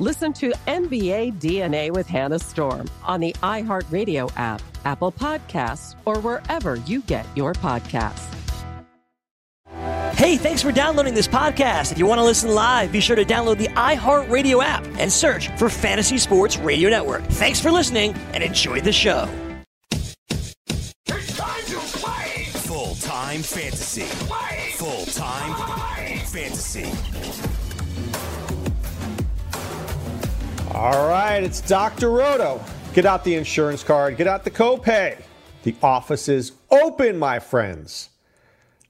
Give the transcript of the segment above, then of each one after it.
Listen to NBA DNA with Hannah Storm on the iHeartRadio app, Apple Podcasts, or wherever you get your podcasts. Hey, thanks for downloading this podcast. If you want to listen live, be sure to download the iHeartRadio app and search for Fantasy Sports Radio Network. Thanks for listening and enjoy the show. It's time to play! Full time fantasy. Full time fantasy. All right, it's Dr. Roto. Get out the insurance card, get out the copay. The office is open, my friends.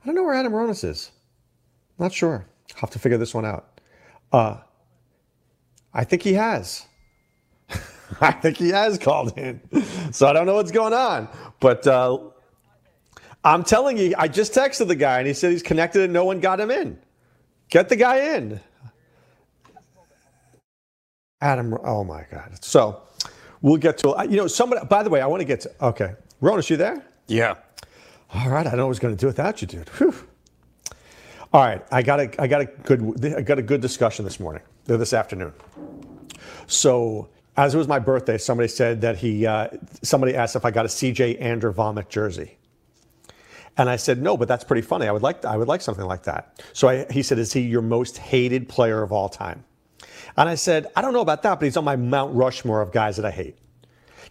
I don't know where Adam Ronis is. Not sure. I'll have to figure this one out. Uh, I think he has. I think he has called in. So I don't know what's going on. But uh, I'm telling you, I just texted the guy and he said he's connected and no one got him in. Get the guy in. Adam, oh my God. So we'll get to, you know, somebody, by the way, I want to get to, okay. Ronis, you there? Yeah. All right. I don't know what I was going to do without you, dude. Whew. All right. I got a, I got a good, I got a good discussion this morning, this afternoon. So as it was my birthday, somebody said that he, uh, somebody asked if I got a CJ Andrew vomit jersey. And I said, no, but that's pretty funny. I would like, I would like something like that. So I, he said, is he your most hated player of all time? And I said, I don't know about that, but he's on my Mount Rushmore of guys that I hate.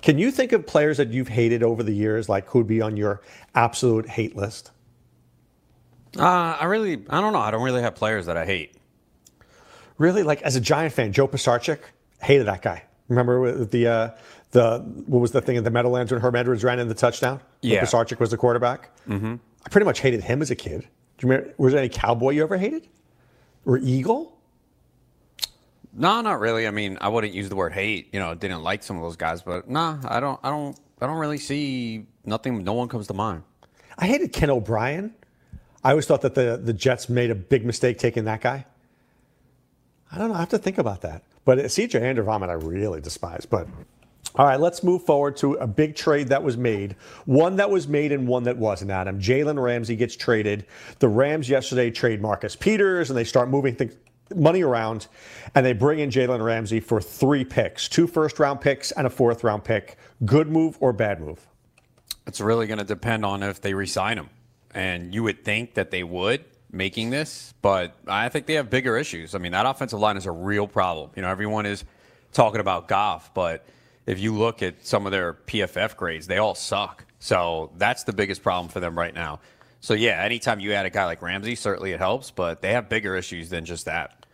Can you think of players that you've hated over the years, like who'd be on your absolute hate list? Uh, I really, I don't know. I don't really have players that I hate. Really, like as a Giant fan, Joe Pisarcik, hated that guy. Remember the uh, the what was the thing in the Meadowlands when Herm Edwards ran in the touchdown? Yeah, Pisarcik was the quarterback. Mm-hmm. I pretty much hated him as a kid. Do you remember? Was there any cowboy you ever hated, or eagle? No, not really. I mean, I wouldn't use the word hate. You know, didn't like some of those guys, but nah, I don't, I don't, I don't really see nothing. No one comes to mind. I hated Ken O'Brien. I always thought that the the Jets made a big mistake taking that guy. I don't know. I have to think about that. But CJ Andervomit, I really despise. But all right, let's move forward to a big trade that was made. One that was made and one that wasn't, Adam. Jalen Ramsey gets traded. The Rams yesterday trade Marcus Peters and they start moving things money around, and they bring in Jalen Ramsey for three picks two first round picks and a fourth round pick. Good move or bad move? It's really going to depend on if they resign him. And you would think that they would making this, but I think they have bigger issues. I mean, that offensive line is a real problem. You know, everyone is talking about Goff, but if you look at some of their PFF grades, they all suck. So that's the biggest problem for them right now. So yeah, anytime you add a guy like Ramsey, certainly it helps, but they have bigger issues than just that.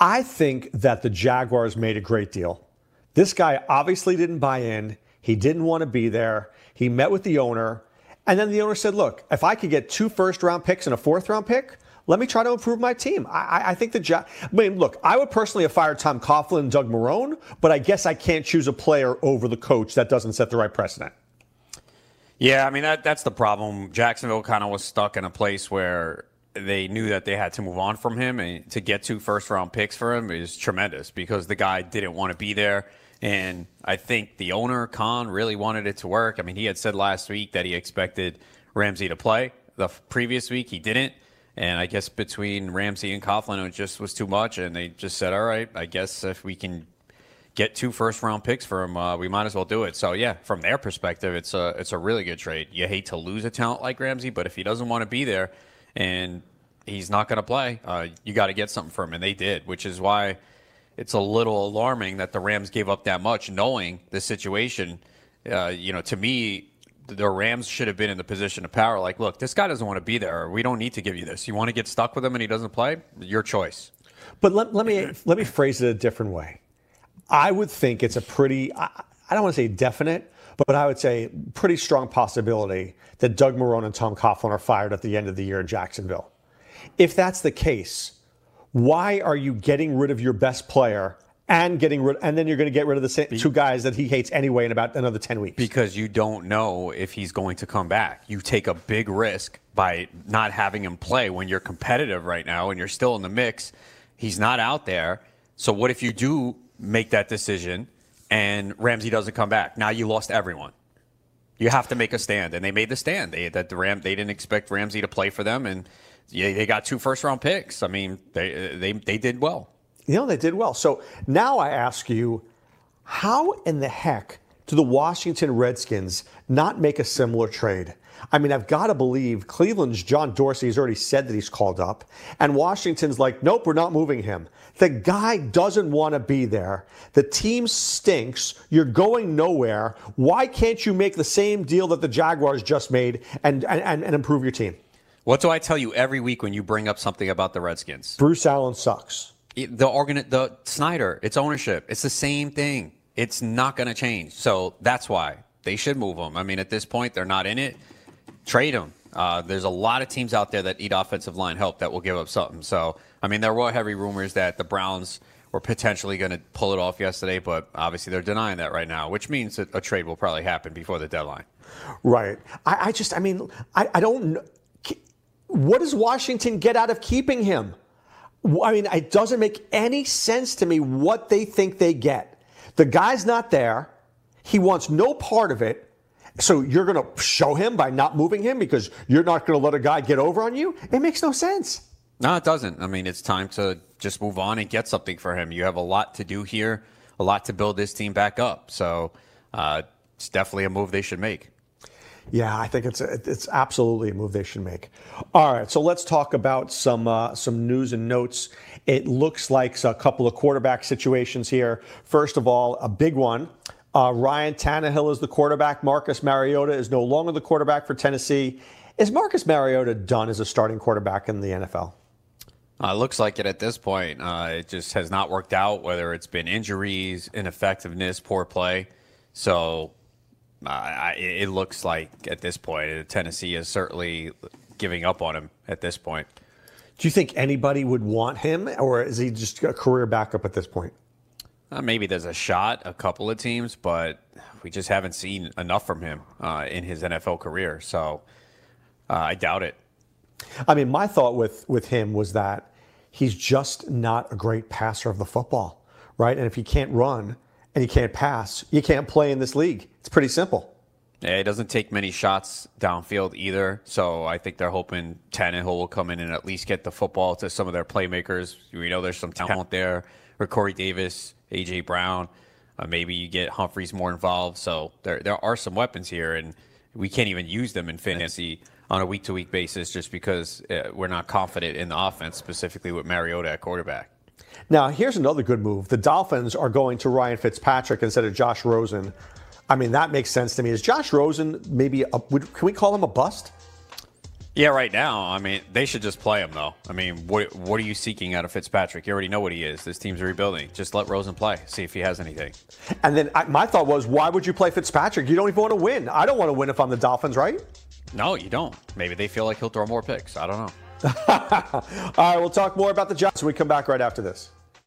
I think that the Jaguars made a great deal. This guy obviously didn't buy in. He didn't want to be there. He met with the owner, and then the owner said, "Look, if I could get two first round picks and a fourth round pick, let me try to improve my team." I, I think the ja- I mean, look, I would personally have fired Tom Coughlin and Doug Marrone, but I guess I can't choose a player over the coach that doesn't set the right precedent. Yeah, I mean that that's the problem. Jacksonville kind of was stuck in a place where they knew that they had to move on from him, and to get two first round picks for him is tremendous because the guy didn't want to be there. And I think the owner, Khan, really wanted it to work. I mean, he had said last week that he expected Ramsey to play. The previous week, he didn't. And I guess between Ramsey and Coughlin, it just was too much. And they just said, all right, I guess if we can get two first round picks for him, uh, we might as well do it. So yeah, from their perspective, it's a it's a really good trade. You hate to lose a talent like Ramsey, but if he doesn't want to be there and he's not going to play, uh, you got to get something for him, and they did, which is why it's a little alarming that the Rams gave up that much, knowing the situation. Uh, you know, to me, the Rams should have been in the position of power. Like, look, this guy doesn't want to be there. We don't need to give you this. You want to get stuck with him and he doesn't play? Your choice. But let, let me let me phrase it a different way. I would think it's a pretty I, I don't want to say definite, but I would say pretty strong possibility that Doug Marrone and Tom Coughlin are fired at the end of the year in Jacksonville. If that's the case, why are you getting rid of your best player and getting rid, and then you're going to get rid of the same, two guys that he hates anyway in about another ten weeks? Because you don't know if he's going to come back. You take a big risk by not having him play when you're competitive right now and you're still in the mix. He's not out there. So what if you do make that decision and Ramsey doesn't come back? Now you lost everyone. You have to make a stand, and they made the stand. They that the Ram they didn't expect Ramsey to play for them, and yeah, they got two first round picks. I mean, they they they did well. You know, they did well. So now I ask you, how in the heck do the Washington Redskins not make a similar trade? I mean, I've got to believe Cleveland's John Dorsey has already said that he's called up, and Washington's like, nope, we're not moving him. The guy doesn't want to be there. The team stinks. You're going nowhere. Why can't you make the same deal that the Jaguars just made and, and, and improve your team? What do I tell you every week when you bring up something about the Redskins? Bruce Allen sucks. The organ, the Snyder, it's ownership. It's the same thing. It's not going to change. So that's why they should move him. I mean, at this point, they're not in it. Trade him. Uh, there's a lot of teams out there that need offensive line help that will give up something. So, I mean, there were heavy rumors that the Browns were potentially going to pull it off yesterday, but obviously they're denying that right now, which means that a trade will probably happen before the deadline. Right. I, I just, I mean, I, I don't. What does Washington get out of keeping him? I mean, it doesn't make any sense to me what they think they get. The guy's not there. He wants no part of it. So you're going to show him by not moving him because you're not going to let a guy get over on you? It makes no sense. No, it doesn't. I mean, it's time to just move on and get something for him. You have a lot to do here, a lot to build this team back up. So uh, it's definitely a move they should make. Yeah, I think it's a, it's absolutely a move they should make. All right, so let's talk about some uh, some news and notes. It looks like a couple of quarterback situations here. First of all, a big one. Uh, Ryan Tannehill is the quarterback. Marcus Mariota is no longer the quarterback for Tennessee. Is Marcus Mariota done as a starting quarterback in the NFL? Uh, it looks like it at this point. Uh, it just has not worked out, whether it's been injuries, ineffectiveness, poor play. So uh, it looks like at this point, Tennessee is certainly giving up on him at this point. Do you think anybody would want him, or is he just a career backup at this point? Uh, maybe there's a shot, a couple of teams, but we just haven't seen enough from him uh, in his NFL career. So uh, I doubt it. I mean, my thought with with him was that he's just not a great passer of the football, right? And if he can't run and he can't pass, you can't play in this league. It's pretty simple. Yeah, he doesn't take many shots downfield either. So I think they're hoping Tannehill will come in and at least get the football to some of their playmakers. We know there's some talent there. Or Corey Davis, A.J. Brown. Uh, maybe you get Humphries more involved. So there, there are some weapons here, and we can't even use them in fantasy on a week to week basis just because uh, we're not confident in the offense, specifically with Mariota at quarterback. Now, here's another good move. The Dolphins are going to Ryan Fitzpatrick instead of Josh Rosen. I mean, that makes sense to me. Is Josh Rosen maybe, a, would, can we call him a bust? Yeah, right now, I mean, they should just play him, though. I mean, what, what are you seeking out of Fitzpatrick? You already know what he is. This team's rebuilding. Just let Rosen play, see if he has anything. And then I, my thought was, why would you play Fitzpatrick? You don't even want to win. I don't want to win if I'm the Dolphins, right? No, you don't. Maybe they feel like he'll throw more picks. I don't know. All right, we'll talk more about the Giants when we come back right after this.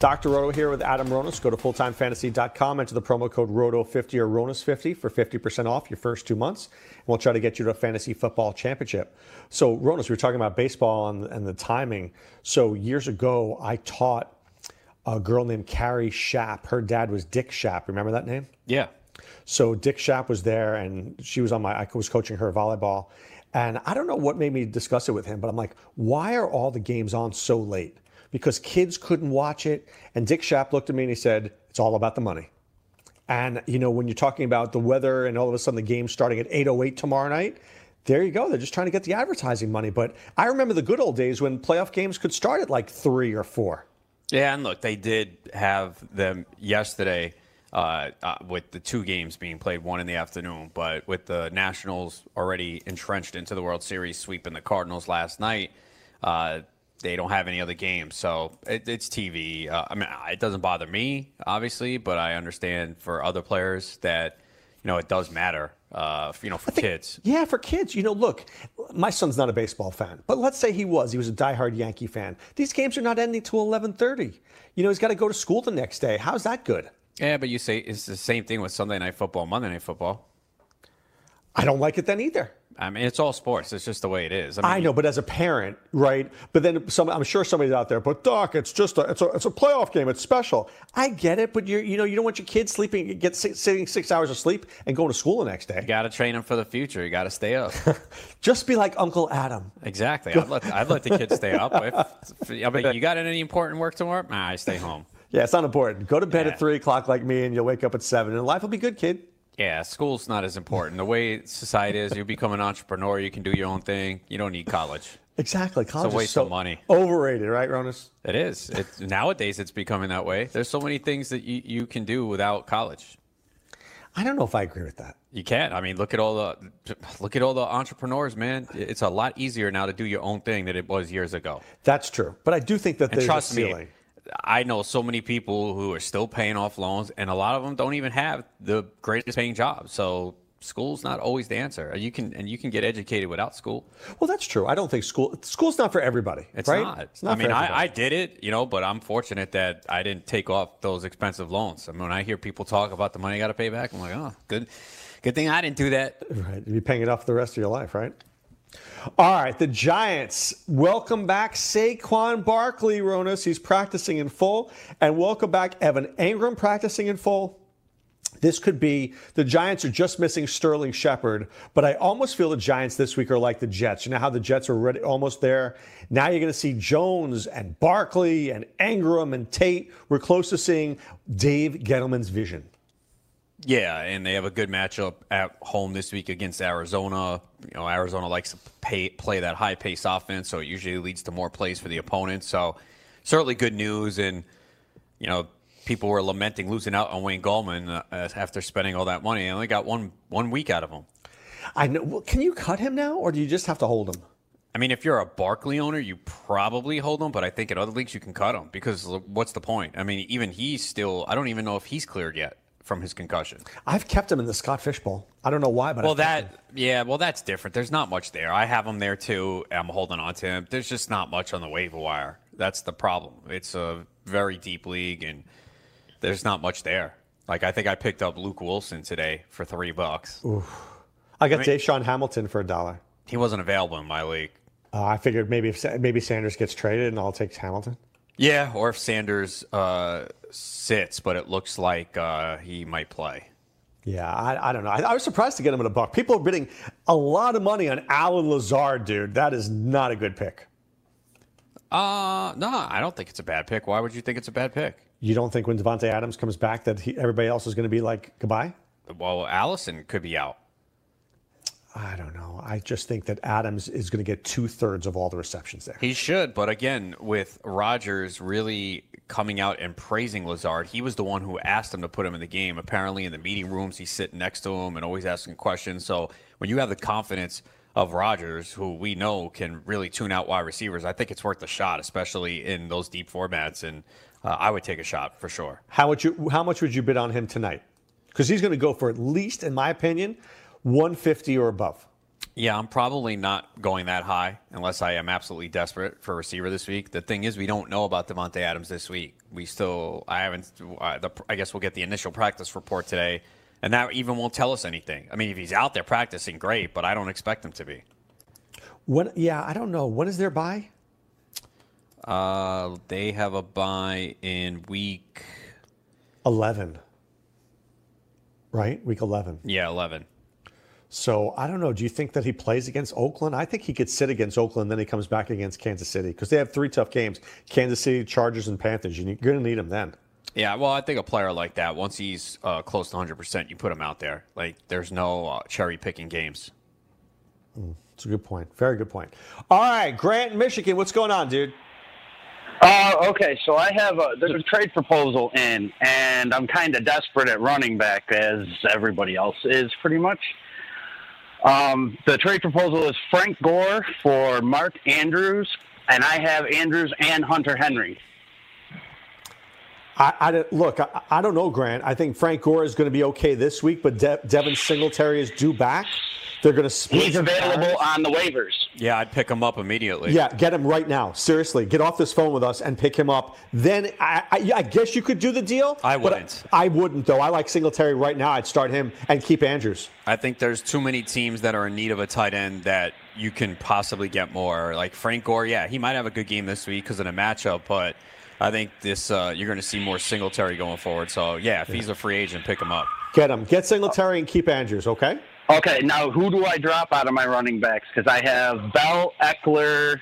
Dr. Roto here with Adam Ronis. Go to fulltimefantasy.com, enter the promo code ROTO50 or RONIS50 for 50% off your first two months. And we'll try to get you to a fantasy football championship. So, Ronis, we were talking about baseball and, and the timing. So, years ago, I taught a girl named Carrie Schaap. Her dad was Dick Schaap. Remember that name? Yeah. So Dick Schaap was there, and she was on my. I was coaching her volleyball, and I don't know what made me discuss it with him, but I'm like, why are all the games on so late? Because kids couldn't watch it. And Dick Schaap looked at me and he said, "It's all about the money." And you know, when you're talking about the weather, and all of a sudden the game's starting at 8:08 tomorrow night. There you go. They're just trying to get the advertising money. But I remember the good old days when playoff games could start at like three or four. Yeah, and look, they did have them yesterday uh, uh, with the two games being played, one in the afternoon, but with the Nationals already entrenched into the World Series, sweeping the Cardinals last night, uh, they don't have any other games. So it, it's TV. Uh, I mean, it doesn't bother me, obviously, but I understand for other players that, you know, it does matter, uh, you know, for kids. Yeah, for kids. You know, look, my son's not a baseball fan, but let's say he was. He was a diehard Yankee fan. These games are not ending till 11:30. You know, he's got to go to school the next day. How's that good? Yeah, but you say it's the same thing with Sunday Night Football, Monday Night Football. I don't like it then either. I mean, it's all sports. It's just the way it is. I, mean, I, know, but as a parent, right? But then some, I'm sure somebody's out there. But Doc, it's just a, it's a, it's a playoff game. It's special. I get it, but you you know, you don't want your kids sleeping, get sitting six hours of sleep and going to school the next day. You got to train them for the future. You got to stay up. just be like Uncle Adam. Exactly. I'd let, I'd let the kids stay up. If, I mean, you got any important work tomorrow? Nah, I stay home. Yeah, it's not important. Go to bed yeah. at three o'clock like me, and you'll wake up at seven, and life will be good, kid. Yeah, school's not as important. The way society is, you become an entrepreneur, you can do your own thing. You don't need college. Exactly. College it's a waste so of money. Overrated, right, Ronis? It is. It's, nowadays, it's becoming that way. There's so many things that you, you can do without college. I don't know if I agree with that. You can't. I mean, look at all the look at all the entrepreneurs, man. It's a lot easier now to do your own thing than it was years ago. That's true. But I do think that and there's trust a ceiling. Me, I know so many people who are still paying off loans, and a lot of them don't even have the greatest paying job. So school's not always the answer. You can and you can get educated without school. Well, that's true. I don't think school school's not for everybody. It's right? not. It's not I mean, I, I, did it, you know, but I'm fortunate that I didn't take off those expensive loans. I mean, when I hear people talk about the money I got to pay back, I'm like, oh, good, good thing I didn't do that. Right, you'd be paying it off the rest of your life, right? All right, the Giants welcome back Saquon Barkley, Ronis. He's practicing in full. And welcome back Evan Engram practicing in full. This could be the Giants are just missing Sterling Shepard, but I almost feel the Giants this week are like the Jets. You know how the Jets are ready, almost there? Now you're going to see Jones and Barkley and Engram and Tate. We're close to seeing Dave Gettleman's vision. Yeah, and they have a good matchup at home this week against Arizona. You know, Arizona likes to pay, play that high pace offense, so it usually leads to more plays for the opponent. So, certainly good news. And, you know, people were lamenting losing out on Wayne Gallman uh, after spending all that money. They only got one one week out of him. I know. Well, can you cut him now, or do you just have to hold him? I mean, if you're a Barkley owner, you probably hold him, but I think in other leagues you can cut him because what's the point? I mean, even he's still, I don't even know if he's cleared yet from his concussion. I've kept him in the Scott Fish Bowl. I don't know why, but well, that yeah, well, that's different. There's not much there. I have him there too. I'm holding on to him. There's just not much on the waiver wire. That's the problem. It's a very deep league, and there's not much there. Like I think I picked up Luke Wilson today for three bucks. Oof. I got I mean, DaeSean Hamilton for a dollar. He wasn't available in my league. Uh, I figured maybe if maybe Sanders gets traded and I'll take Hamilton. Yeah, or if Sanders uh, sits, but it looks like uh, he might play. Yeah, I, I don't know. I, I, was surprised to get him at a buck. People are bidding a lot of money on Allen Lazard, dude. That is not a good pick. Uh, no, I don't think it's a bad pick. Why would you think it's a bad pick? You don't think when Davante Adams comes back that he, everybody else is going to be like goodbye? Well, Allison could be out. I don't know. I just think that Adams is going to get two thirds of all the receptions there. He should, but again, with Rodgers really coming out and praising Lazard, he was the one who asked him to put him in the game. Apparently, in the meeting rooms, he's sitting next to him and always asking questions. So when you have the confidence of Rodgers, who we know can really tune out wide receivers, I think it's worth a shot, especially in those deep formats. And uh, I would take a shot for sure. How would you? How much would you bid on him tonight? Because he's going to go for at least, in my opinion 150 or above. Yeah, I'm probably not going that high unless I am absolutely desperate for a receiver this week. The thing is, we don't know about Davante Adams this week. We still, I haven't. Uh, the, I guess we'll get the initial practice report today, and that even won't tell us anything. I mean, if he's out there practicing, great, but I don't expect him to be. When? Yeah, I don't know. When is their buy? Uh, they have a buy in week 11. Right, week 11. Yeah, 11. So I don't know. Do you think that he plays against Oakland? I think he could sit against Oakland, then he comes back against Kansas City because they have three tough games: Kansas City, Chargers, and Panthers. You're going to need him then. Yeah, well, I think a player like that, once he's uh, close to 100, percent you put him out there. Like, there's no uh, cherry picking games. Mm, that's a good point. Very good point. All right, Grant, Michigan, what's going on, dude? Uh, okay, so I have a there's a trade proposal in, and I'm kind of desperate at running back, as everybody else is, pretty much. Um, the trade proposal is Frank Gore for Mark Andrews, and I have Andrews and Hunter Henry. I, I look. I, I, don't know, Grant. I think Frank Gore is going to be okay this week, but De- Devin Singletary is due back. They're going to split. He's available on the waivers. Yeah, I'd pick him up immediately. Yeah, get him right now. Seriously, get off this phone with us and pick him up. Then I, I, I guess you could do the deal. I wouldn't. I, wouldn't though. I like Singletary right now. I'd start him and keep Andrews. I think there's too many teams that are in need of a tight end that you can possibly get more. Like Frank Gore, yeah, he might have a good game this week because of the matchup, but I think this uh, you're going to see more Singletary going forward. So yeah, if he's a free agent, pick him up. Get him. Get Singletary and keep Andrews. Okay. Okay, now who do I drop out of my running backs? Because I have Bell, Ekeler,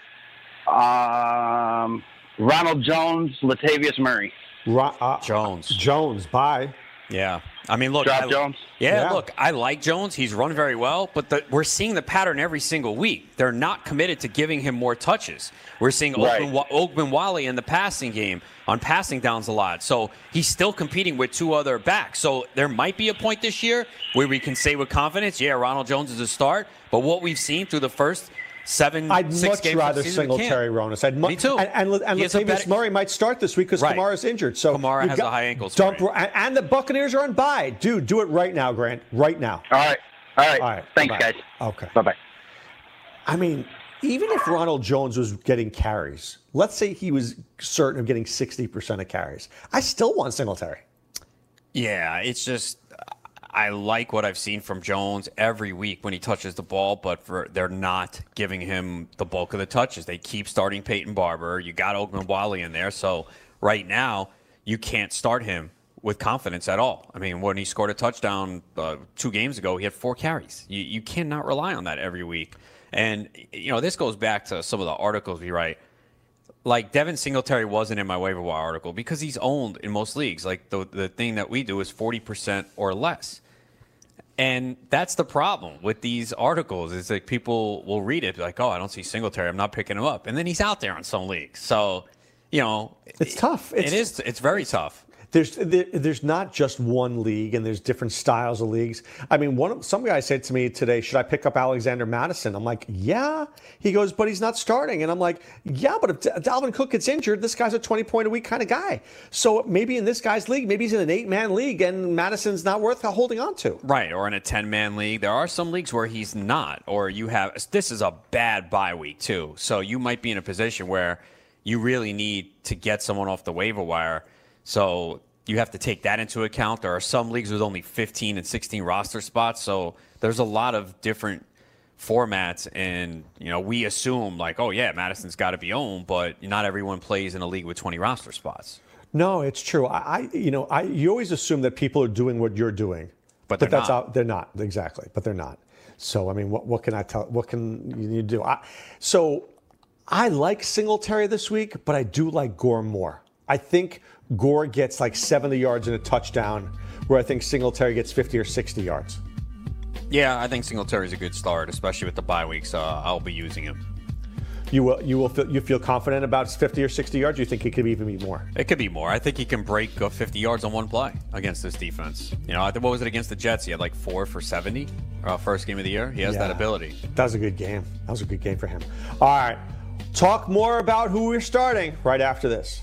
um, Ronald Jones, Latavius Murray. Ro- uh, Jones. Jones. Bye. Yeah. I mean, look. Drop I, Jones? Yeah, Yeah. look, I like Jones. He's run very well, but the, we're seeing the pattern every single week. They're not committed to giving him more touches. We're seeing Right. Ogunbowale in the passing game on passing downs a lot. So he's still competing with two other backs. So there might be a point this year where we can say with confidence, yeah, Ronald Jones is a start. But what we've seen through the first seven, I'd six much games rather of the season, we can't. Singletary Ronis. I'd mu- Me too. And, and, and He has Latavius better- Murray might start this week because Right. Kamara's injured. So Kamara you has a high ankle Dump, and, and the Buccaneers are on bye. Dude, do it right now, Grant. Right now. All right. All right. All right. Thanks, bye-bye. guys. Okay. Bye bye. I mean, even if Ronald Jones was getting carries, let's say he was certain of getting 60% of carries, I still want Singletary. Yeah, it's just I like what I've seen from Jones every week when he touches the ball, but for, they're not giving him the bulk of the touches. They keep starting Peyton Barber. You got Wally in there, so right now you can't start him with confidence at all. I mean, when he scored a touchdown uh, two games ago, he had four carries. You, you cannot rely on that every week. And you know, this goes back to some of the articles we write like Devin Singletary wasn't in my waiver wire article because he's owned in most leagues. Like the the thing that we do is forty percent or less, and that's the problem with these articles. Is like people will read it like, "Oh, I don't see Singletary. I'm not picking him up," and then he's out there on some leagues. So, you know, It's tough. It It's- It's very tough. There's there, there's not just one league, and there's different styles of leagues. I mean, one of- some guy said to me today, "Should I pick up Alexander Mattison?" I'm like, "Yeah." He goes, "But he's not starting," and I'm like, "Yeah, but if Dalvin Cook gets injured, this guy's a 20 point a week kind of guy. So maybe in this guy's league, maybe he's in an eight man league, and Mattison's not worth holding on to." Right, or in a 10 man league. There are some leagues where he's not, or you have this is a bad bye week, too. So you might be in a position where you really need to get someone off the waiver wire. So you have to take that into account. There are some leagues with only 15 and 16 roster spots. So there's a lot of different formats. And, you know, we assume, like, oh, yeah, Mattison's got to be owned, but not everyone plays in a league with 20 roster spots. No, it's true. I, I you know, I you always assume that people are doing what you're doing, But they're that's not. Out, they're not exactly, but they're not. So I mean, what what can I tell? What can you do? I, so I like Singletary this week, but I do like Gore more. I think Gore gets like 70 yards and a touchdown, where I think Singletary gets 50 or 60 yards. Yeah, I think Singletary's a good start, especially with the bye week. So I'll be using him. You will you will feel you feel confident about 50 or 60 yards. You think it could even be more? It could be more. I think he can break uh, 50 yards on one play against this defense. You know, I think what was it against the Jets? He had like four for 70 uh, first game of the year. He has that ability. That was a good game. That was a good game for him. All right. Talk more about who we're starting right after this.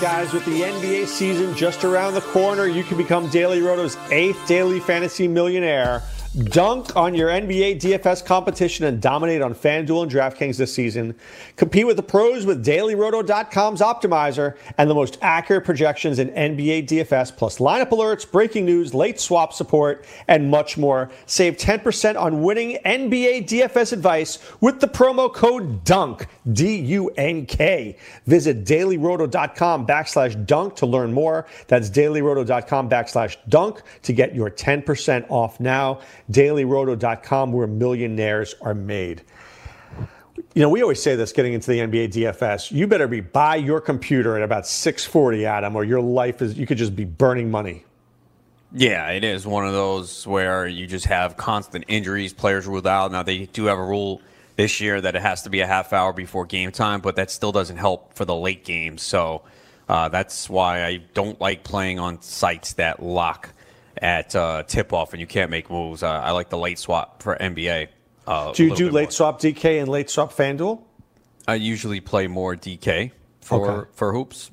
Guys, with the NBA season just around the corner, you can become Daily Roto's eighth daily fantasy millionaire. Dunk on your NBA DFS competition and dominate on FanDuel and DraftKings this season. Compete with the pros with DailyRoto.com's optimizer and the most accurate projections in NBA DFS, plus lineup alerts, breaking news, late swap support, and much more. Save 10% on winning NBA DFS advice with the promo code DUNK, D U N K. Visit DailyRoto.com backslash dunk to learn more. That's DailyRoto.com backslash dunk to get your 10% off now dailyroto.com where millionaires are made. You know, we always say this getting into the NBA DFS. You better be by your computer at about 640, Adam, or your life is, you could just be burning money. Yeah, it is one of those where you just have constant injuries, players ruled out. Now, they do have a rule this year that it has to be a half hour before game time, but that still doesn't help for the late games. So uh, that's why I don't like playing on sites that lock at uh, tip off and you can't make moves. Uh, I like the late swap for NBA. Uh, do you do late more. swap DK and late swap FanDuel? I usually play more DK for Okay. for hoops.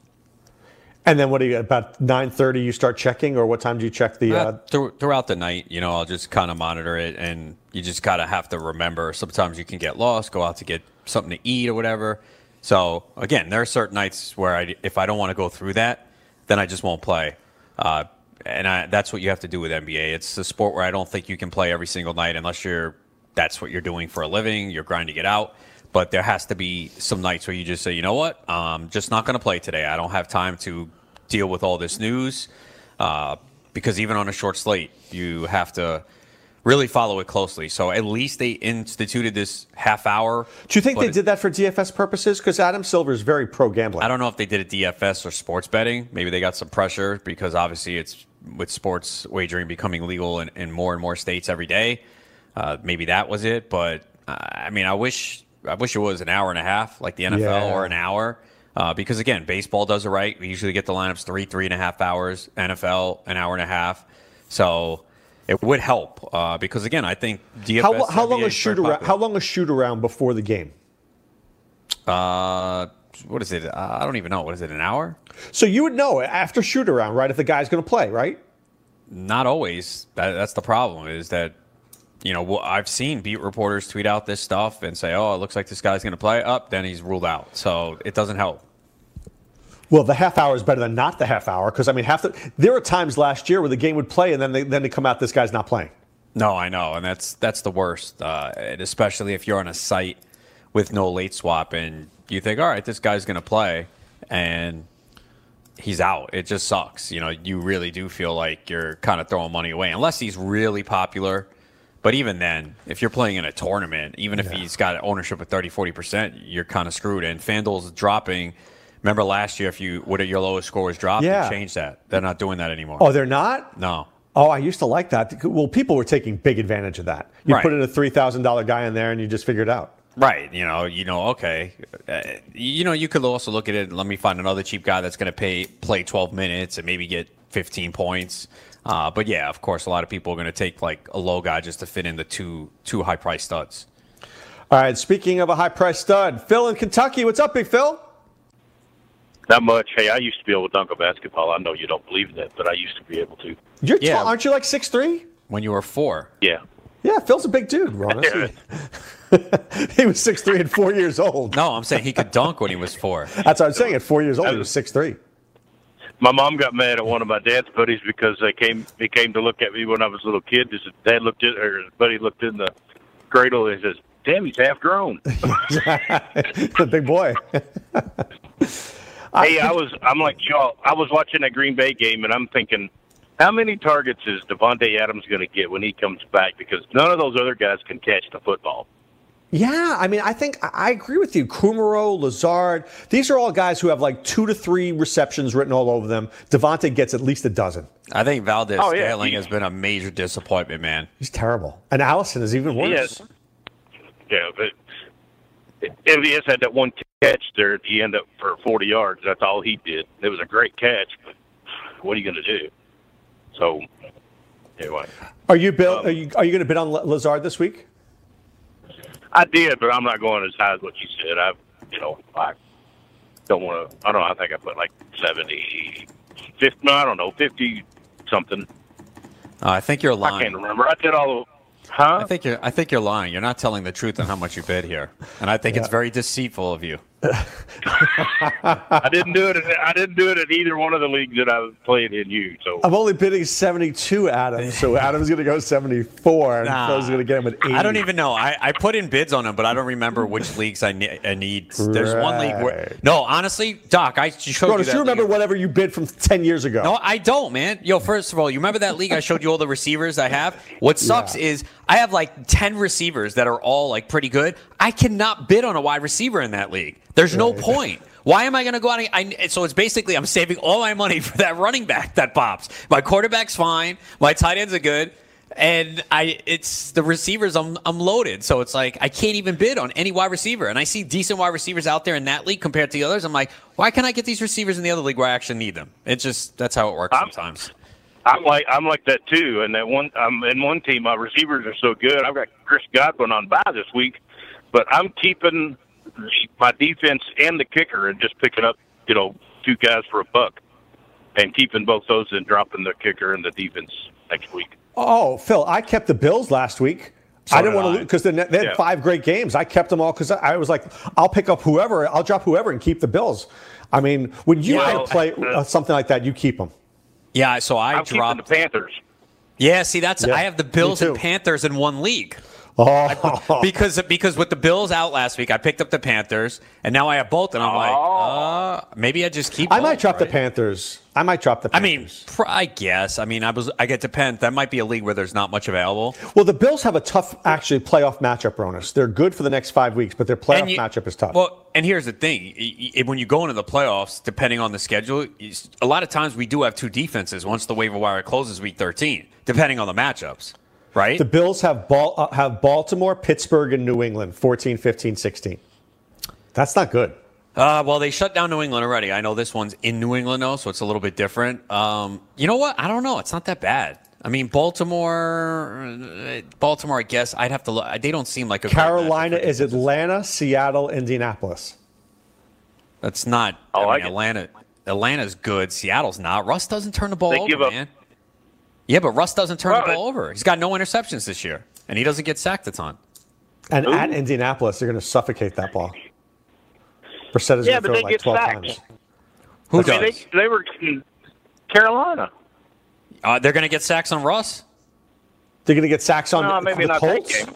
And then what do you about 9:30 you start checking or what time do you check the Uh, uh, through, throughout the night, you know, I'll just kind of monitor it, and you just gotta have to remember. Sometimes you can get lost, go out to get something to eat or whatever. So again, there are certain nights where I, if I don't want to go through that, then I just won't play. Uh, and I, that's what you have to do with NBA. It's a sport where I don't think you can play every single night unless you're that's what you're doing for a living. You're grinding it out. But there has to be some nights where you just say, you know what, I'm just not going to play today. I don't have time to deal with all this news. Uh, because even on a short slate, you have to really follow it closely. So at least they instituted this half hour. Do you think they it- did that for DFS purposes cuz Adam Silver is very pro gambling. I don't know if they did it DFS or sports betting. Maybe they got some pressure because obviously it's with sports wagering becoming legal in, in more and more states every day. Uh, maybe that was it. But uh, I mean, I wish I wish it was an hour and a half like the NFL Yeah. or an hour. Uh, because again, baseball does it right. We usually get the lineups three, three and a half hours. NFL, an hour and a half. So it would help uh, because again, I think DFS. How, how long a shoot around how long a shoot around before the game? Uh, what is it? Uh, I don't even know. What is it? An hour? So you would know after shoot around, right, if the guy's going to play, right? Not always. That, that's the problem. Is that you know I've seen beat reporters tweet out this stuff and say, "Oh, it looks like this guy's going to play." Up, then he's ruled out. So it doesn't help. Well, the half hour is better than not the half hour because I mean, half the, there are times last year where the game would play and then they, then they come out, this guy's not playing. No, I know, and that's that's the worst, uh, and especially if you're on a site with no late swap, and you think, all right, this guy's going to play, and he's out. It just sucks. You know, you really do feel like you're kind of throwing money away, unless he's really popular. But even then, if you're playing in a tournament, even if he's got ownership of 30, 40%, you're kind of screwed. And FanDuel's dropping. Remember last year, if you what your lowest score was dropped, Yeah. they changed that. They're not doing that anymore. Oh, they're not? No. Oh, I used to like that. Well, people were taking big advantage of that. You Right. put in a three thousand dollar guy in there, and you just figure it out. Right. You know, you know, okay. Uh, you know, you could also look at it. Let me find another cheap guy that's going to pay play 12 minutes and maybe get 15 points. Uh, but yeah, of course, a lot of people are going to take like a low guy just to fit in the two two high price studs. All right. Speaking of a high price stud, Phil in Kentucky. What's up, Big Phil? Not much. Hey, I used to be able to dunk a basketball. I know you don't believe that, but I used to be able to. You're Yeah. tall, aren't you like six three? When you were four. Yeah. Yeah, Phil's a big dude, Ron. he was six three and four years old. No, I'm saying he could dunk when he was four. That's what I'm saying. At four years old, he was six three. My mom got mad at one of my dad's buddies because they came he came to look at me when I was a little kid. His dad looked at or his buddy looked in the cradle and says, "Damn, he's half grown." the big boy. Hey, I was I'm like y'all. I was watching a Green Bay game and I'm thinking, how many targets is Davante Adams going to get when he comes back? Because none of those other guys can catch the football. Yeah, I mean, I think I I agree with you. Kumerow, Lazard, these are all guys who have like two to three receptions written all over them. Davante gets at least a dozen. I think Valdes Oh, yeah. Scantling has been a major disappointment, man. He's terrible. And Allison is even worse. Yes. Yeah, but MVS had that one catch there at the end up for 40 yards. That's all he did. It was a great catch. But what are you going to do? So, anyway, Are you Bill? are you are you going to bid on La- Lazard this week? I did, but I'm not going as high as what you said. I, you know, I don't want to. I don't know. I think I put like 70, 50. No, I don't know, 50 something. Uh, I think you're lying. I can't remember. I did all. Of- Huh? I think you're. I think you're lying. You're not telling the truth on how much you bid here, and I think it's very deceitful of you. I didn't do it. I didn't do it at either one of the leagues that I was playing in. You so. I'm only bidding 72, Adam. So Adam's going to go 74, and Nah. Phil's going to get him at 80. I don't even know. I, I put in bids on them, but I don't remember which leagues I, ne- I need. There's one league where. No, honestly, Doc, I showed Ronis, you that. you remember league. whatever you bid from 10 years ago. No, I don't, man. Yo, first of all, you remember that league I showed you all the receivers I have? What sucks Yeah. is I have like 10 receivers that are all like pretty good. I cannot bid on a wide receiver in that league. There's no point. Why am I going to go out? And, I, so it's basically I'm saving all my money for that running back that pops. My quarterback's fine. My tight ends are good. And I, it's the receivers. I'm, I'm loaded, so it's like I can't even bid on any wide receiver. And I see decent wide receivers out there in that league compared to the others. I'm like, why can't I get these receivers in the other league where I actually need them? It's just that's how it works sometimes. I'm like I'm like that too. And that one, I'm in one team. My receivers are so good. I've got Chris Godwin on bye this week, but I'm keeping my defense and the kicker and just picking up, you know, two guys for a buck, and keeping both those and dropping the kicker and the defense next week. Oh, Phil, I kept the Bills last week. I didn't did want to lose because they had Yeah. five great games. I kept them all because I, was like, I'll pick up whoever, I'll drop whoever and keep the Bills. I mean, when you can play uh, something like that, you keep them. Yeah, so I I'm dropped. the Panthers. Yeah, see, that's Yeah, I have the Bills and. Panthers in one league. Oh, because because with the Bills out last week, I picked up the Panthers, and now I have both, and I'm like, uh, maybe I just keep. I might both, drop the? Panthers. I might drop the Panthers. I mean, pr- I guess. I mean, I was. I get depend. That might be a league where there's not much available. well, the Bills have a tough, actually, playoff matchup, bonus. They're good for the next five weeks, but their playoff you- matchup is tough. Well, and here's the thing: when you go into the playoffs, depending on the schedule, a lot of times we do have two defenses once the waiver wire closes week 13, depending on the matchups, right? the Bills have, Bal- uh, have Baltimore, Pittsburgh, and New England 14, 15, 16. That's not good. Uh, well, they shut down New England already. I know this one's in New England though, so it's a little bit different. Um, you know what? I don't know. It's not that bad. I mean, Baltimore, uh, Baltimore. I guess I'd have to look. They don't seem like a Carolina is. Atlanta, Seattle, Indianapolis. That's not. I I like mean, it. Atlanta. Atlanta's good. Seattle's not. Russ doesn't turn the ball They over, give up- man. Yeah, but Russ doesn't turn Well, the ball over. He's got no interceptions this year, and he doesn't get sacked a ton. And Ooh. at Indianapolis, they're going to suffocate that ball. Brissett is Yeah, going to but throw they it like get 12 sacked. times. Who I mean, does? they they were in Carolina. Uh, they're going to get sacks on Russ. They're going to get sacks on No, on maybe the not that Colts. game.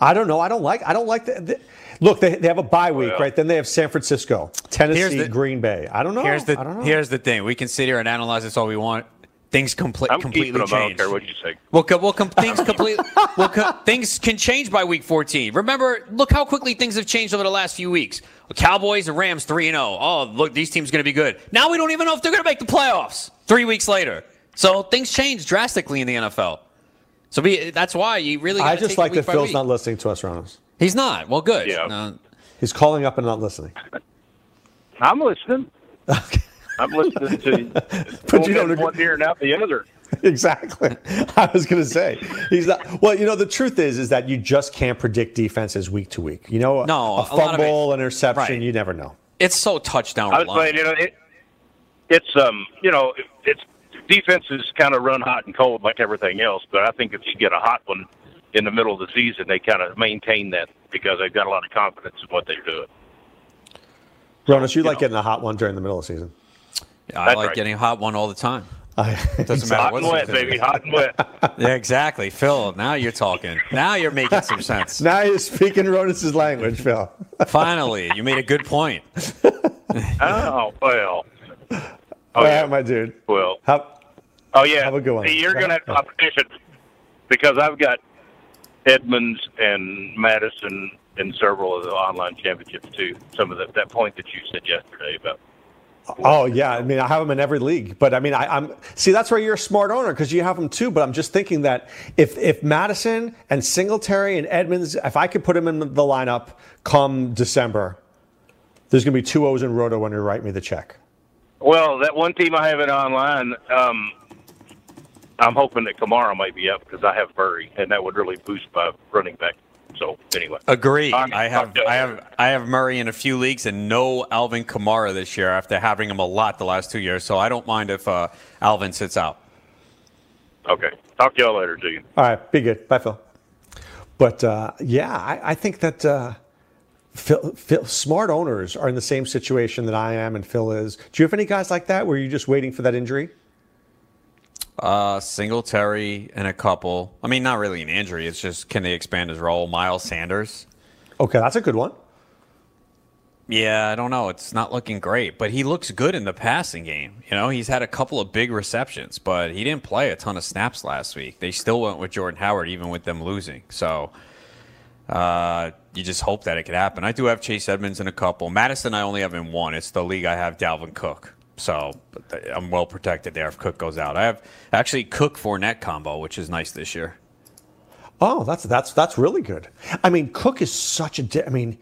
I don't know. I don't like. I don't like the. the look, they, they have a bye week, Well. right? Then they have San Francisco, Tennessee, the- Green Bay. I don't know. Here's the I don't know. here's the thing. We can sit here and analyze this all we want. Things compl- I'm completely keeping them. I don't care what you say. Well, co- well, com- things completely. well, co- things can change by week 14. Remember, look how quickly things have changed over the last few weeks. The Cowboys and Rams three and zero. Oh, look, these teams going to be good. Now we don't even know if they're going to make the playoffs. Three weeks later, so things change drastically in the NFL. So be, that's why you really. I gotta just take it like week that Phil's week. not listening to us, Ronis. He's not. Well, good. Yeah. No, He's calling up and not listening. I'm listening. I'm listening to you. But you don't in agree- one ear and out the other. exactly. I was going to say he's not. Well, you know, the truth is, is that you just can't predict defenses week to week. You know, No, a a fumble, an interception, right. you never know. it's so touchdown I was reliant. saying, you know, it, it's um, you know, it's defenses kind of run hot and cold like everything else. But I think if you get a hot one in the middle of the season, they kind of maintain that because they've got a lot of confidence in what they're doing. Ronis, you like getting a hot one during the middle of the season. I That's like right. getting a hot one all the time. I, Doesn't matter Hot and wet, baby, hot and wet. Yeah, exactly. Phil, now you're talking. Now you're making some sense. Now you're speaking Ronis' language, Phil. Finally, you made a good point. oh well. Oh, yeah, my dude. well. Have, Oh yeah, Have a good one. See, you're going to have competition because I've got Edmonds and Mattison in several of the online championships too. Some of the, that point that you said yesterday about. Oh yeah, I mean, I have them in every league, but I mean, I, I'm see that's where you're a smart owner because you have them too. But I'm just thinking that if if Mattison and Singletary and Edmonds, if I could put them in the lineup come December, there's going to be two O's in Roto when you write me the check. Well, that one team I have it online. Um, I'm hoping that Kamara might be up because I have Murray, and that would really boost my running back. So anyway, Agree. Um, I have. I have I have Murray in a few leagues and no Alvin Kamara this year after having him a lot the last two years. So I don't mind if uh, Alvin sits out. okay. Talk to y'all later, G. All right, be good. Bye, Phil. But uh, yeah, I, I think that uh, Phil, Phil, smart owners are in the same situation that I am and Phil is. Do you have any guys like that where you're just waiting for that injury? Uh, Singletary and a couple. I mean, not really an injury. It's just can they expand his role? Miles Sanders. Okay, that's a good one. Yeah, I don't know. It's not looking great, but he looks good in the passing game. You know, he's had a couple of big receptions, but he didn't play a ton of snaps last week. They still went with Jordan Howard, even with them losing. So uh, you just hope that it could happen. I do have Chase Edmonds in a couple. Mattison, I only have in one. It's the league I have Dalvin Cook. So I'm well protected there if Cook goes out. I have actually Cook Fournette combo, which is nice this year. Oh, that's that's that's really good. I mean, Cook is such a. di- I mean,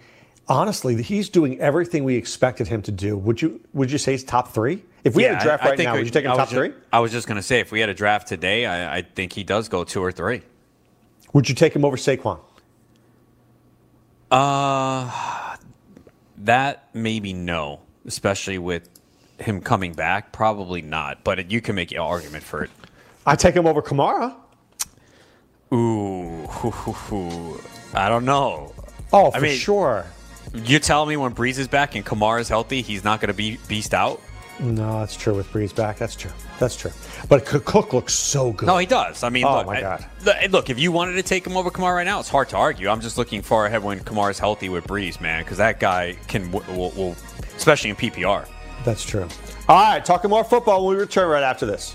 honestly, he's doing everything we expected him to do. Would you would you say he's top three? If we had a draft I- I right think now, we- would you take him top was three? I was just going to say, if we had a draft today, I, I think he does go two or three. Would you take him over Saquon? Uh, that maybe no, especially with him coming back. Probably not, but you can make an argument for it. I take him over Kamara. Ooh, hoo, hoo, hoo. I don't know. Oh, I for mean- sure. You're telling me when Brees is back and Kamara's healthy, he's not going to be beast out? No, that's true with Brees back. That's true. That's true. But Cook looks so good. No, he does. I mean, Oh, look, my God. the- look, if you wanted to take him over Kamara right now, it's hard to argue. I'm just looking far ahead when Kamara's healthy with Brees, man, because that guy can, will, will, especially in PPR. That's true. All right, talking more football when we return right after this.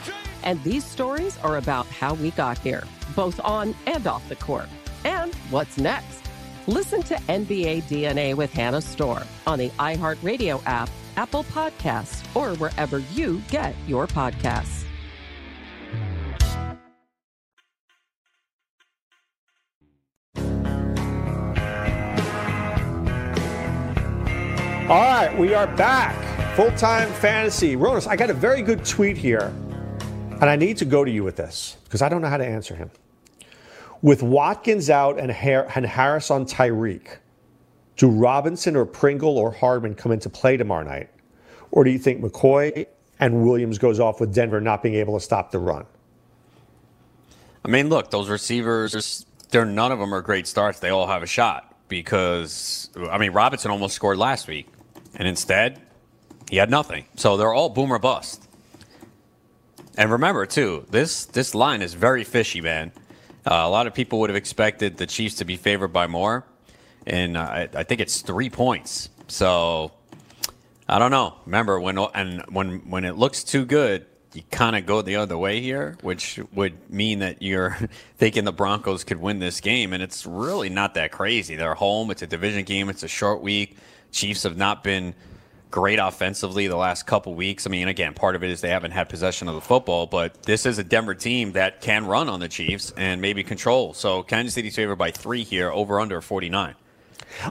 And these stories are about how we got here, both on and off the court. And what's next? Listen to NBA DNA with Hannah Storm on the iHeartRadio app, Apple Podcasts, or wherever you get your podcasts. All right, we are back. Full time fantasy. Ronis, I got a very good tweet here, and I need to go to you with this because I don't know how to answer him. With Watkins out and, Har- and Harris on Tyreek, do Robinson or Pringle or Hardman come into play tomorrow night? Or do you think McCoy and Williams goes off with Denver not being able to stop the run? I mean, look, those receivers, they're none of them are great starts. They all have a shot because, I mean, Robinson almost scored last week, and instead, he had nothing. So they're all boomer bust. And remember, too, this this line is very fishy, man. Uh, a lot of people would have expected the Chiefs to be favored by more, and uh, I, I think it's three points. So I don't know. Remember when and when when it looks too good, you kind of go the other way here, which would mean that you're thinking the Broncos could win this game, and it's really not that crazy. They're home. It's a division game. It's a short week. Chiefs have not been great offensively the last couple weeks. I mean, again, part of it is they haven't had possession of the football, but this is a Denver team that can run on the Chiefs and maybe control. So Kansas City's favored by three here, over under 49.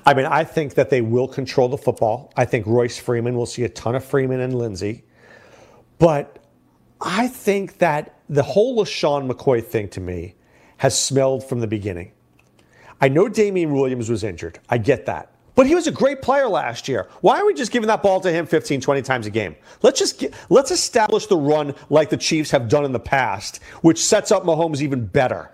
I mean, I think that they will control the football. I think Royce Freeman will see a ton of Freeman and Lindsey. But I think that the whole LeSean McCoy thing to me has smelled from the beginning. I know Damien Williams was injured. I get that. But he was a great player last year. Why are we just giving that ball to him 15, 20 times a game? Let's just get, let's establish the run like the Chiefs have done in the past, which sets up Mahomes even better.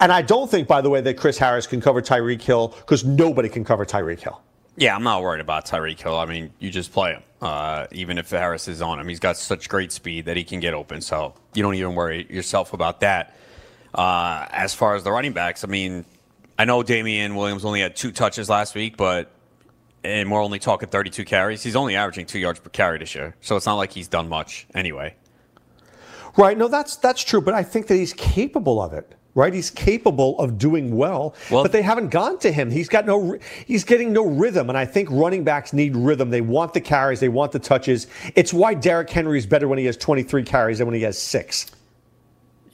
And I don't think, by the way, that Chris Harris can cover Tyreek Hill because nobody can cover Tyreek Hill. Yeah, I'm not worried about Tyreek Hill. I mean, you just play him. Uh, even if Harris is on him, he's got such great speed that he can get open. So you don't even worry yourself about that. Uh, as far as the running backs, I mean, I know Damien Williams only had two touches last week, but and we're only talking 32 carries. He's only averaging two yards per carry this year, so it's not like he's done much anyway. Right? No, that's that's true, but I think that he's capable of it. Right? He's capable of doing well, Well- but they haven't gone to him. He's got no he's getting no rhythm and I think running backs need rhythm. They want the carries, they want the touches. It's why Derrick Henry is better when he has 23 carries than when he has 6.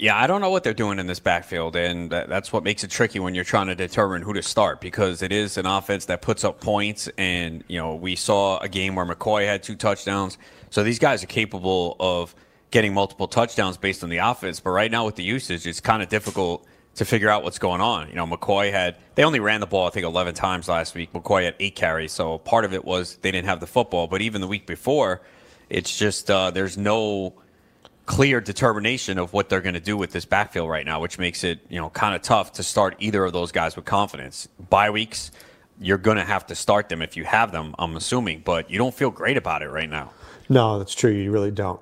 Yeah, I don't know what they're doing in this backfield, and that, that's what makes it tricky when you're trying to determine who to start because it is an offense that puts up points. And you know, we saw a game where McCoy had two touchdowns, so these guys are capable of getting multiple touchdowns based on the offense. But right now, with the usage, it's kind of difficult to figure out what's going on. You know, McCoy had they only ran the ball I think 11 times last week. McCoy had eight carries, so part of it was they didn't have the football. But even the week before, it's just uh, there's no clear determination of what they're going to do with this backfield right now, which makes it you know kind of tough to start either of those guys with confidence. Bye weeks, you're going to have to start them if you have them. I'm assuming, but you don't feel great about it right now. No, that's true. You really don't.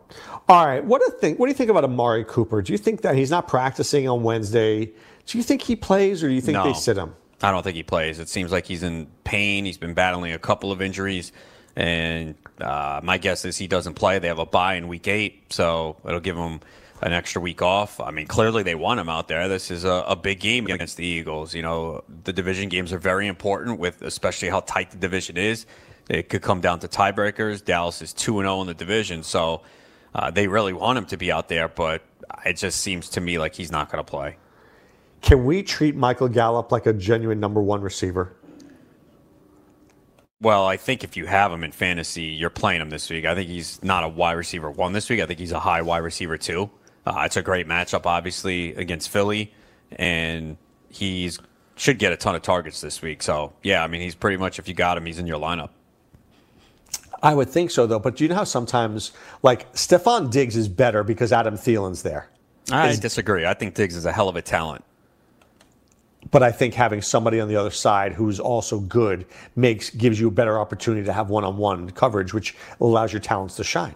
All right. What do you think? What do you think about Amari Cooper? Do you think that he's not practicing on Wednesday? Do you think he plays, or do you think No. they sit him? I don't think he plays. It seems like he's in pain. He's been battling a couple of injuries, and uh, my guess is he doesn't play. They have a bye in week eight, so it'll give him an extra week off. I mean, clearly they want him out there. This is a, a big game against the Eagles. You know, the division games are very important, with especially how tight the division is. It could come down to tiebreakers. Dallas is two and zero in the division, so uh, they really want him to be out there. But it just seems to me like he's not going to play. Can we treat Michael Gallup like a genuine number one receiver? Well, I think if you have him in fantasy, you're playing him this week. I think he's not a wide receiver one this week. I think he's a high wide receiver two. Uh, it's a great matchup, obviously, against Philly, and he's should get a ton of targets this week. So, yeah, I mean, he's pretty much if you got him, he's in your lineup. I would think so, though. But do you know how sometimes, like, Stefon Diggs is better because Adam Thielen's there? I Is- disagree. I think Diggs is a hell of a talent. But I think having somebody on the other side who's also good makes gives you a better opportunity to have one-on-one coverage, which allows your talents to shine.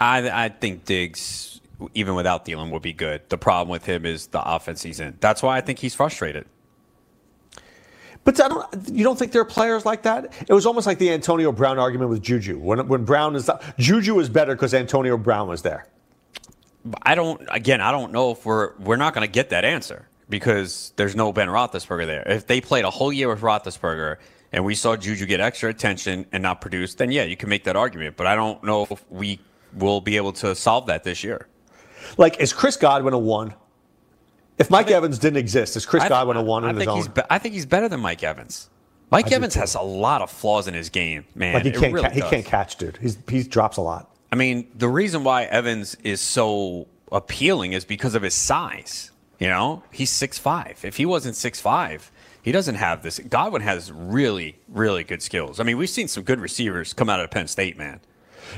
I, I think Diggs, even without Thielen, would be good. The problem with him is the offense he's in. That's why I think he's frustrated. But I don't, you don't think there are players like that? It was almost like the Antonio Brown argument with Juju. When, when Brown is Juju is better because Antonio Brown was there. I don't. Again, I don't know if we're we're not going to get that answer because there's no Ben Roethlisberger there. If they played a whole year with Roethlisberger and we saw Juju get extra attention and not produce, then yeah, you can make that argument. But I don't know if we will be able to solve that this year. Like, is Chris Godwin a one? If Mike Evans didn't exist, is Chris Godwin a one I in his think own? he's. Be, I think he's better than Mike Evans. Mike I Evans has a lot of flaws in his game, man. like he can't, really ca- he can't catch, dude. He's he drops a lot. I mean, the reason why Evans is so appealing is because of his size. You know, he's six five. If he wasn't six five, he doesn't have this. Godwin has really, really good skills. I mean, we've seen some good receivers come out of Penn State, man.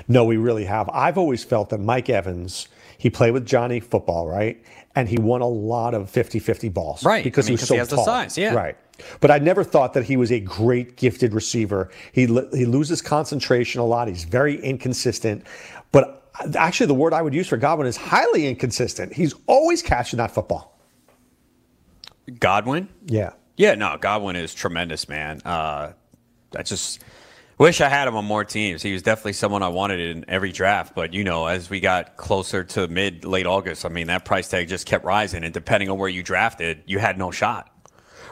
No, we really have. I've always felt that Mike Evans, he played with Johnny football, right? And he won a lot of 50-50 balls. Right. Because I mean, he was so he has the tall. size, yeah. Right. But I never thought that he was a great gifted receiver. He he loses concentration a lot. He's very inconsistent. But uh, actually the word I would use for Godwin is highly inconsistent. He's always catching that football. Godwin? Yeah. Yeah, no, Godwin is tremendous, man. Uh, I just wish I had him on more teams. He was definitely someone I wanted in every draft. But, you know, as we got closer to mid, late August, I mean, that price tag just kept rising. And depending on where you drafted, you had no shot.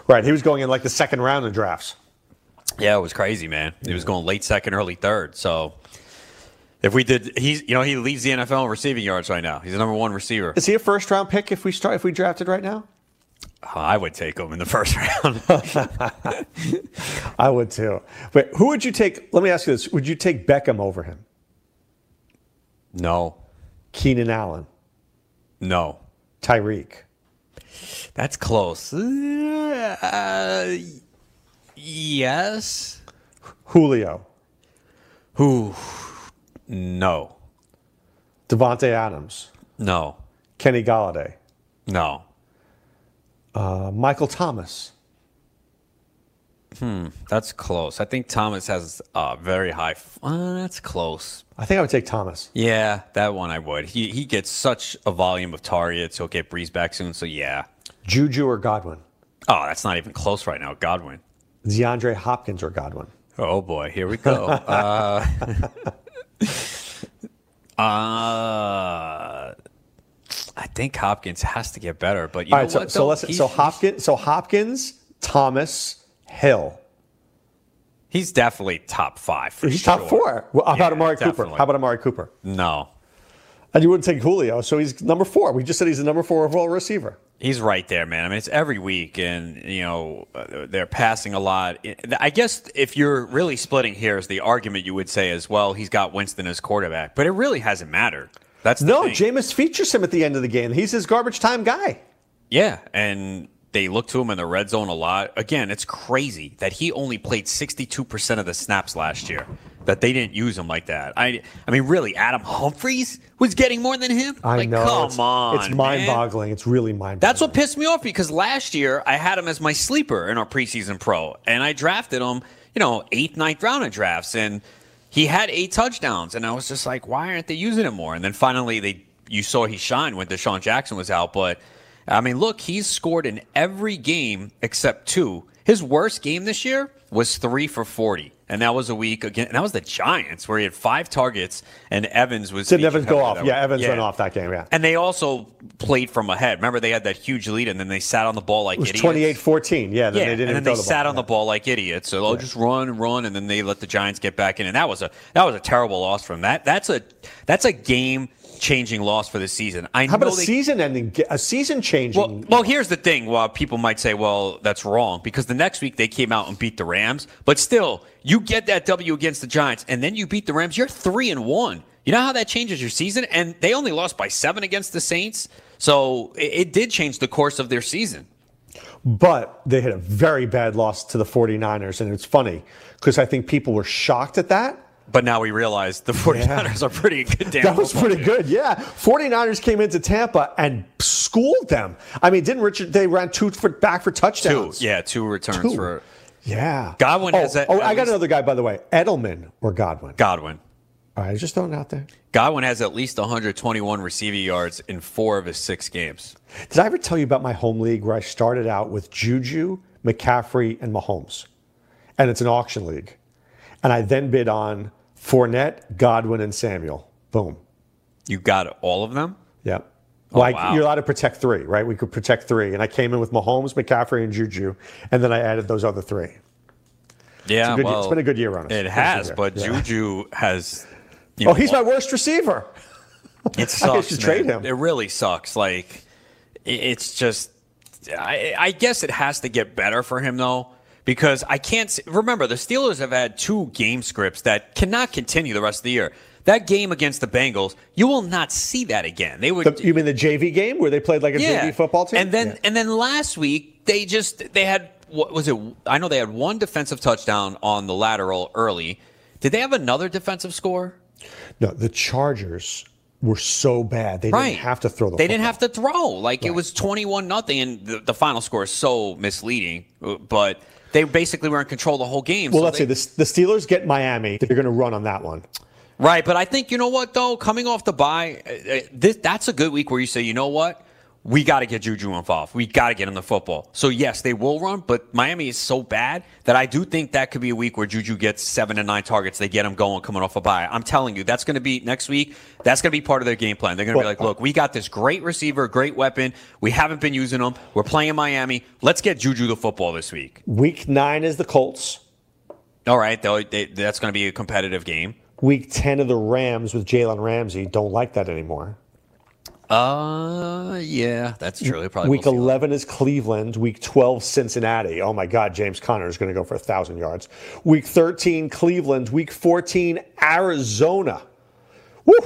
Right. He was going in like the second round of drafts. Yeah, it was crazy, man. He was going late second, early third. So if we did, he's, you know, he leads the NFL in receiving yards right now. He's the number one receiver. Is he a first round pick if we start if we drafted right now? I would take him in the first round. I would too. But who would you take? Let me ask you this: Would you take Beckham over him? no, Keenan Allen, no. Tyreek. That's close. Uh, yes. Julio, Who? No. Davante Adams, No. Kenny Golladay, No. Uh, Michael Thomas. Hmm. That's close. I think Thomas has a very high. Uh, that's close. I think I would take Thomas. Yeah, that one I would. He he gets such a volume of targets. He'll get Brees back soon. So yeah. Juju or Godwin? Oh, that's not even close right now. Godwin. DeAndre Hopkins or Godwin? Oh boy, here we go. uh, uh, I think Hopkins has to get better, but you All know right, so, what? so let's so Hopkins, so Hopkins, Thomas, Hill. He's definitely top five. For He's sure. top four. Well, how about Yeah, Amari Cooper? How about Amari Cooper? No, And you wouldn't take Julio, so he's number four. We just said he's the number four overall receiver. He's right there, man. I mean, it's every week, and you know uh, they're passing a lot. I guess if you're really splitting hairs, the argument you would say as well, he's got Winston as quarterback, but it really hasn't mattered. That's the No, thing. Jameis features him at the end of the game. He's his garbage time guy. Yeah, and they look to him in the red zone a lot. Again, it's crazy that he only played 62% of the snaps last year. That they didn't use him like that. I, I mean, really, Adam Humphries was getting more than him. I like, know. Come it's, on, It's mind-boggling. It's really mind-boggling. That's what pissed me off because last year I had him as my sleeper in our preseason pro, and I drafted him, you know, eighth, ninth round in drafts, and he had eight touchdowns, and I was just like, why aren't they using him more? And then finally, they you saw he shined when DeSean Jackson was out, but I mean, look, he's scored in every game except two. His worst game this year was three for forty. And that was a week again. And that was the Giants, where he had five targets, and Evans was. Did Evans go off? Yeah. Evans went off that game. Yeah. And they also played from ahead. Remember, they had that huge lead, and then they sat on the ball like It was idiots. 28-14. Yeah. Then yeah, they didn't and then they the sat ball. on the ball like idiots. So oh, they'll just run and run, and then they let the Giants get back in, and that was a that was a terrible loss from that. That's a that's a game changing loss for the season. I How about a they, season-ending, a season-changing? well, well, here's the thing. Well, people might say, well, that's wrong because the next week they came out and beat the Rams. But still, you get that W against the Giants, and then you beat the Rams. You're three and one. You know how that changes your season? And they only lost by seven against the Saints, so it, it did change the course of their season. But they had a very bad loss to the 49ers. And it's funny because I think people were shocked at that. But now we realize the 49ers are pretty good. Damn That was pretty team. good, yeah. 49ers came into Tampa and schooled them. I mean, didn't Richard, they ran two for, back for touchdowns? Two, yeah, two returns Two. for Yeah. Godwin oh, has that- Oh, I got another guy, by the way. Edelman or Godwin? Godwin. All right, just throwing it out there. Godwin has at least 121 receiving yards in four of his six games. Did I ever tell you about my home league where I started out with Juju, McCaffrey, and Mahomes? And it's an auction league. And I then bid on Fournette, Godwin, and Samuel. Boom. You got all of them? Yep. Oh, like wow. you're allowed to protect three, right? We could protect three. And I came in with Mahomes, McCaffrey, and Juju. And then I added those other three. Yeah, It's a good- well, it's been a good year on us. It has, but yeah. Juju has. Oh, know, he's my worst receiver. It sucks. I trade him. It really sucks. Like, it's just. I, I guess it has to get better for him though, because I can't remember the Steelers have had two game scripts that cannot continue the rest of the year. That game against the Bengals, you will not see that again. They would. The- you mean the JV game where they played like a JV football team? And then Yeah. and then last week they just they had what was it? I know they had one defensive touchdown on the lateral early. Did they have another defensive score? no, the Chargers were so bad they right. didn't have to throw the. They didn't have to throw. Like it was twenty one nothing, and the, the final score is so misleading. uh, But they basically were in control the whole game. Well, so let's they- say the, the Steelers get Miami. They're going to run on that one. Right, but I think you know what though, coming off the bye, uh, uh, this that's a good week where you say, you know what, we got to get Juju involved. We got to get him the football. So yes, they will run, but Miami is so bad that I do think that could be a week where Juju gets seven to nine targets. They get him going coming off a bye. I'm telling you, that's going to be next week. That's going to be part of their game plan. They're going to be like, uh, look, we got this great receiver, great weapon. We haven't been using him. We're playing in Miami. Let's get Juju the football this week. Week nine is the Colts. All right, they, that's going to be a competitive game. Week ten of the Rams with Jalen Ramsey. Don't like that anymore. Uh, yeah, that's true. They probably Week 11 is Cleveland. Week 12, Cincinnati. Oh my God, James Conner is going to go for a 1,000 yards. Week 13, Cleveland. Week 14, Arizona. Woo!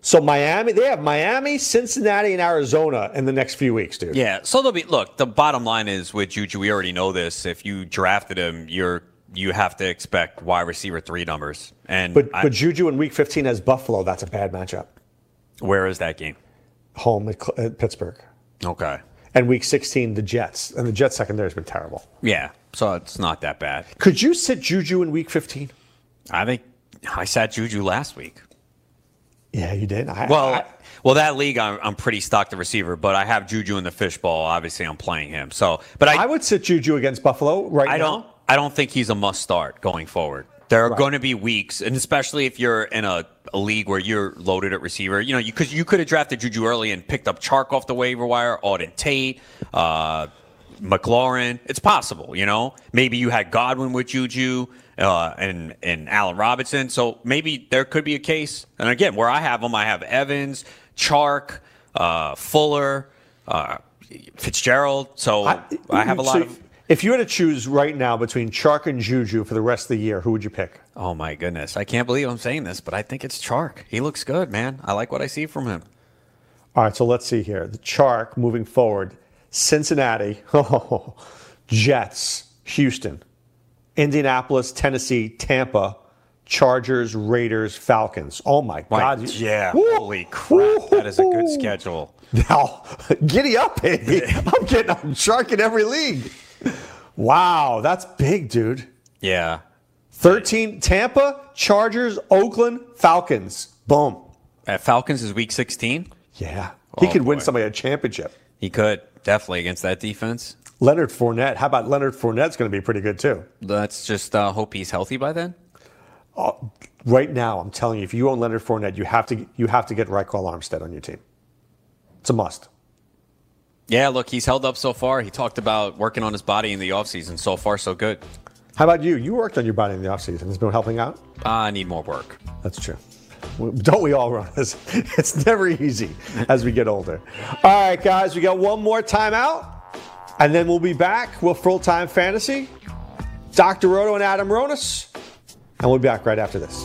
So Miami, they have Miami, Cincinnati, and Arizona in the next few weeks, dude. Yeah. So there'll be look. The bottom line is with Juju, we already know this. If you drafted him, you're you have to expect wide receiver three numbers. And But, I- but Juju in week 15 has Buffalo. That's a bad matchup. where is that game? Home at, at Pittsburgh. Okay. And week 16, the Jets. And the Jets secondary has been terrible. Yeah. So it's not that bad. Could you sit Juju in week 15? I think I sat Juju last week. Yeah, you did. I, Well, I- well, that league I'm, I'm pretty stocked the receiver, but I have Juju in the fishbowl. Obviously, I'm playing him. So, but I, I would sit Juju against Buffalo right I now. don't. I don't think he's a must start going forward. There are going to be weeks, and especially if you're in a, a league where you're loaded at receiver, you know, because you, could have drafted Juju early and picked up Chark off the waiver wire, Auden Tate, uh, McLaurin. It's possible, you know. Maybe you had Godwin with Juju uh, and and Allen Robinson, so maybe there could be a case. And again, where I have them, I have Evans, Chark, uh, Fuller, uh, Fitzgerald. So I, have a lot so of. If you had to choose right now between Chark and Juju for the rest of the year, who would you pick? Oh my goodness. I can't believe I'm saying this, but I think it's Chark. He looks good, man. I like what I see from him. All right, so let's see here. The Chark moving forward, Cincinnati, oh, Jets, Houston, Indianapolis, Tennessee, Tampa, Chargers, Raiders, Falcons. Oh my God! yeah, holy crap, that is a good schedule. Now, giddy up, baby! I'm getting, I'm sharking every league. Wow, that's big, dude. Yeah. 13 Tampa, Chargers, Oakland, Falcons. Boom. At Falcons is week 16. Yeah. He Oh, could win somebody a championship. He could definitely against that defense. Leonard Fournette. How about Leonard Fournette's going to be pretty good too? Let's just uh, hope he's healthy by then. Right now, I'm telling you, if you own Leonard Fournette, you have to you have to get Ryquell Armstead on your team. It's a must. Yeah, look, he's held up so far. He talked about working on his body in the offseason. So far, so good. How about you? You worked on your body in the offseason. Has it been helping out? Ah, I need more work. That's true. Don't we all run this? It's never easy as we get older. All right, guys, we got one more timeout, and then we'll be back with full time fantasy. Dr. Roto and Adam Ronis, and we'll be back right after this.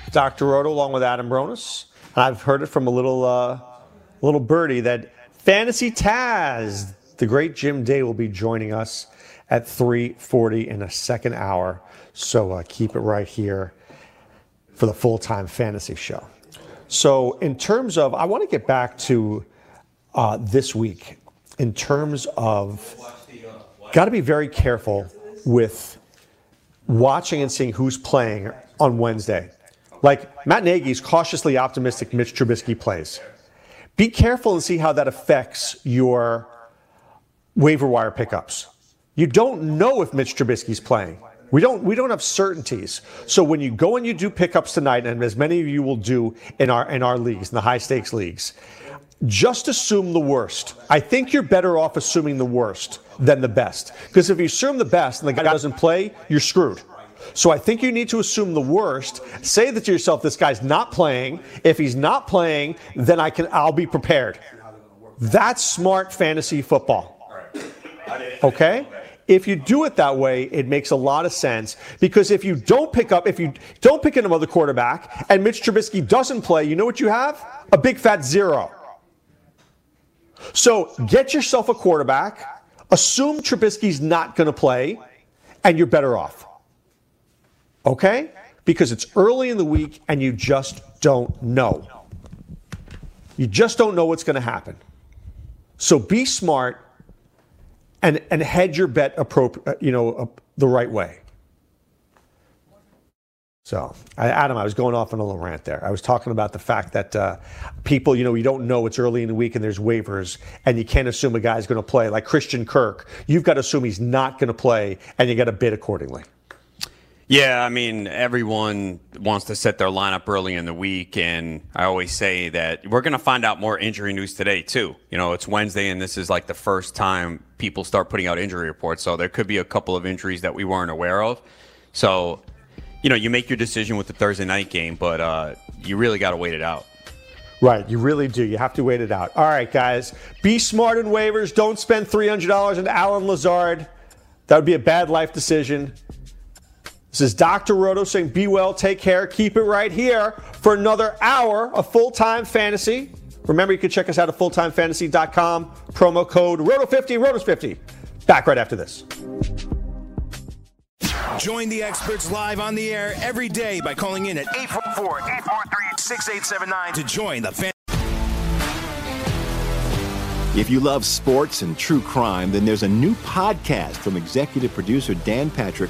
Dr. Roto along with Adam Ronis. And I've heard it from a little uh, little birdie that Fantasy Taz, the great Jim Day, will be joining us at 3:40 in a second hour. So uh, keep it right here for the full time fantasy show. So, in terms of, I want to get back to uh, this week. In terms of, got to be very careful with watching and seeing who's playing on Wednesday. Like Matt Nagy's cautiously optimistic Mitch Trubisky plays. Be careful and see how that affects your waiver wire pickups. You don't know if Mitch Trubisky's playing. We don't we don't have certainties. So when you go and you do pickups tonight, and as many of you will do in our in our leagues, in the high stakes leagues, just assume the worst. I think you're better off assuming the worst than the best. Because if you assume the best and the guy doesn't play, you're screwed. So I think you need to assume the worst. Say that to yourself, this guy's not playing. If he's not playing, then I can I'll be prepared. That's smart fantasy football. Okay? If you do it that way, it makes a lot of sense because if you don't pick up, if you don't pick another quarterback and Mitch Trubisky doesn't play, you know what you have? A big fat zero. So get yourself a quarterback, assume Trubisky's not going to play, and you're better off. Okay? Because it's early in the week and you just don't know. You just don't know what's going to happen. So be smart and, and hedge your bet appropriate, you know, uh, the right way. So, I, Adam, I was going off on a little rant there. I was talking about the fact that uh, people, you know, you don't know it's early in the week and there's waivers, and you can't assume a guy's going to play. Like Christian Kirk, you've got to assume he's not going to play, and you got to bid accordingly. Yeah, I mean, everyone wants to set their lineup early in the week, and I always say that we're going to find out more injury news today, too. You know, it's Wednesday, and this is like the first time people start putting out injury reports, so there could be a couple of injuries that we weren't aware of. So, you know, you make your decision with the Thursday night game, but uh, you really got to wait it out. Right, you really do. You have to wait it out. All right, guys, be smart in waivers. Don't spend $300 on Allen Lazard. That would be a bad life decision. This is Dr. Roto saying, be well, take care, keep it right here for another hour of full time fantasy. Remember, you can check us out at fulltimefantasy.com. Promo code ROTO50, RONIS50. Back right after this. Join the experts live on the air every day by calling in at 844 843 6879 to join the fan. If you love sports and true crime, then there's a new podcast from executive producer Dan Patrick